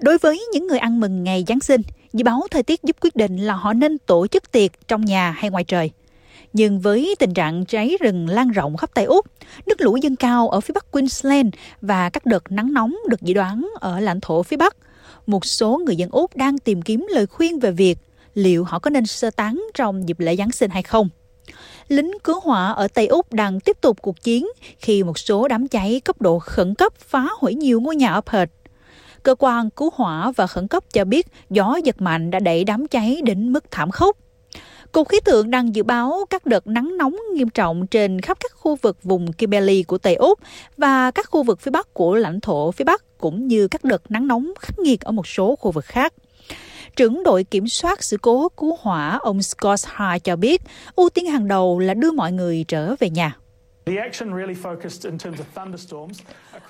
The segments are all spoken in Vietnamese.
Đối với những người ăn mừng ngày Giáng sinh, dự báo thời tiết giúp quyết định là họ nên tổ chức tiệc trong nhà hay ngoài trời. Nhưng với tình trạng cháy rừng lan rộng khắp Tây Úc, nước lũ dâng cao ở phía bắc Queensland và các đợt nắng nóng được dự đoán ở lãnh thổ phía bắc, một số người dân Úc đang tìm kiếm lời khuyên về việc liệu họ có nên sơ tán trong dịp lễ Giáng sinh hay không. Lính cứu hỏa ở Tây Úc đang tiếp tục cuộc chiến khi một số đám cháy cấp độ khẩn cấp phá hủy nhiều ngôi nhà ở Perth. Cơ quan cứu hỏa và khẩn cấp cho biết gió giật mạnh đã đẩy đám cháy đến mức thảm khốc. Cục khí tượng đang dự báo các đợt nắng nóng nghiêm trọng trên khắp các khu vực vùng Kimberley của Tây Úc và các khu vực phía Bắc của lãnh thổ phía Bắc, cũng như các đợt nắng nóng khắc nghiệt ở một số khu vực khác. Trưởng đội kiểm soát sự cố cứu hỏa ông Scott Hart cho biết, ưu tiên hàng đầu là đưa mọi người trở về nhà.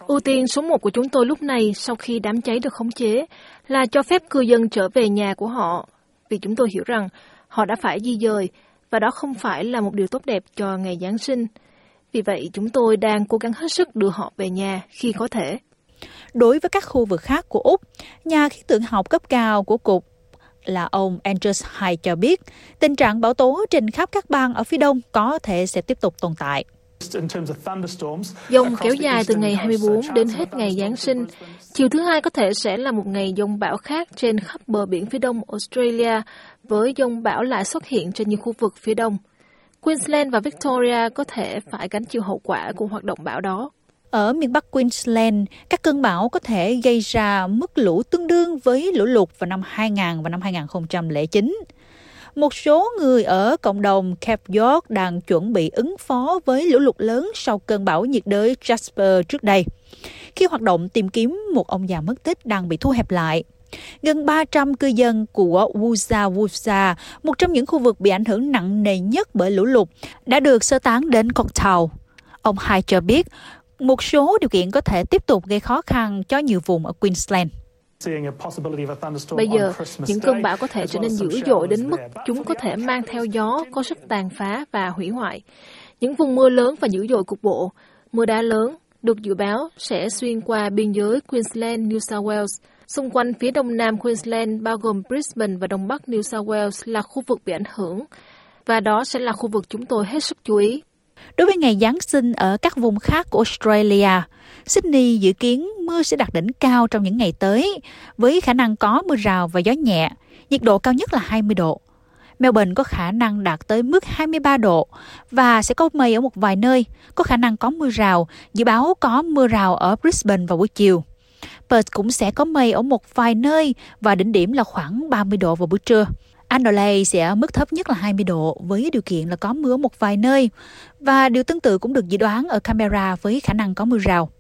Ưu tiên số một của chúng tôi lúc này sau khi đám cháy được khống chế là cho phép cư dân trở về nhà của họ, vì chúng tôi hiểu rằng họ đã phải di dời và đó không phải là một điều tốt đẹp cho ngày Giáng sinh. Vì vậy, chúng tôi đang cố gắng hết sức đưa họ về nhà khi có thể. Đối với các khu vực khác của Úc, nhà khí tượng học cấp cao của Cục là ông Andrews Hyde cho biết, tình trạng bão tố trên khắp các bang ở phía đông có thể sẽ tiếp tục tồn tại. Dông kéo dài từ ngày 24 đến hết ngày Giáng sinh. Chiều thứ hai có thể sẽ là một ngày dông bão khác trên khắp bờ biển phía đông Australia, với dông bão lại xuất hiện trên nhiều khu vực phía đông. Queensland và Victoria có thể phải gánh chịu hậu quả của hoạt động bão đó. Ở miền Bắc Queensland, các cơn bão có thể gây ra mức lũ tương đương với lũ lụt vào năm 2000 và năm 2009. Một số người ở cộng đồng Cape York đang chuẩn bị ứng phó với lũ lụt lớn sau cơn bão nhiệt đới Jasper trước đây. Khi hoạt động tìm kiếm một ông già mất tích đang bị thu hẹp lại, gần 300 cư dân của Wusa Wusa, một trong những khu vực bị ảnh hưởng nặng nề nhất bởi lũ lụt, đã được sơ tán đến Cocktail. Ông Hai cho biết, một số điều kiện có thể tiếp tục gây khó khăn cho nhiều vùng ở Queensland. Bây giờ, những cơn bão có thể trở nên dữ dội đến mức chúng có thể mang theo gió có sức tàn phá và hủy hoại. Những vùng mưa lớn và dữ dội cục bộ, mưa đá lớn được dự báo sẽ xuyên qua biên giới Queensland, New South Wales. Xung quanh phía đông nam Queensland bao gồm Brisbane và đông bắc New South Wales là khu vực bị ảnh hưởng. Và đó sẽ là khu vực chúng tôi hết sức chú ý. Đối với ngày Giáng sinh ở các vùng khác của Australia, Sydney dự kiến mưa sẽ đạt đỉnh cao trong những ngày tới, với khả năng có mưa rào và gió nhẹ, nhiệt độ cao nhất là 20 độ. Melbourne có khả năng đạt tới mức 23 độ và sẽ có mây ở một vài nơi, có khả năng có mưa rào, dự báo có mưa rào ở Brisbane vào buổi chiều. Perth cũng sẽ có mây ở một vài nơi và đỉnh điểm là khoảng 30 độ vào buổi trưa. Adelaide sẽ ở mức thấp nhất là 20 độ với điều kiện là có mưa một vài nơi và điều tương tự cũng được dự đoán ở Canberra với khả năng có mưa rào.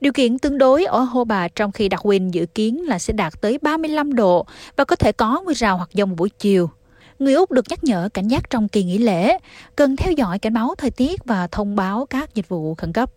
Điều kiện tương đối ở Hobart trong khi Darwin dự kiến là sẽ đạt tới 35 độ và có thể có mưa rào hoặc dông buổi chiều. Người Úc được nhắc nhở cảnh giác trong kỳ nghỉ lễ, cần theo dõi cảnh báo thời tiết và thông báo các dịch vụ khẩn cấp.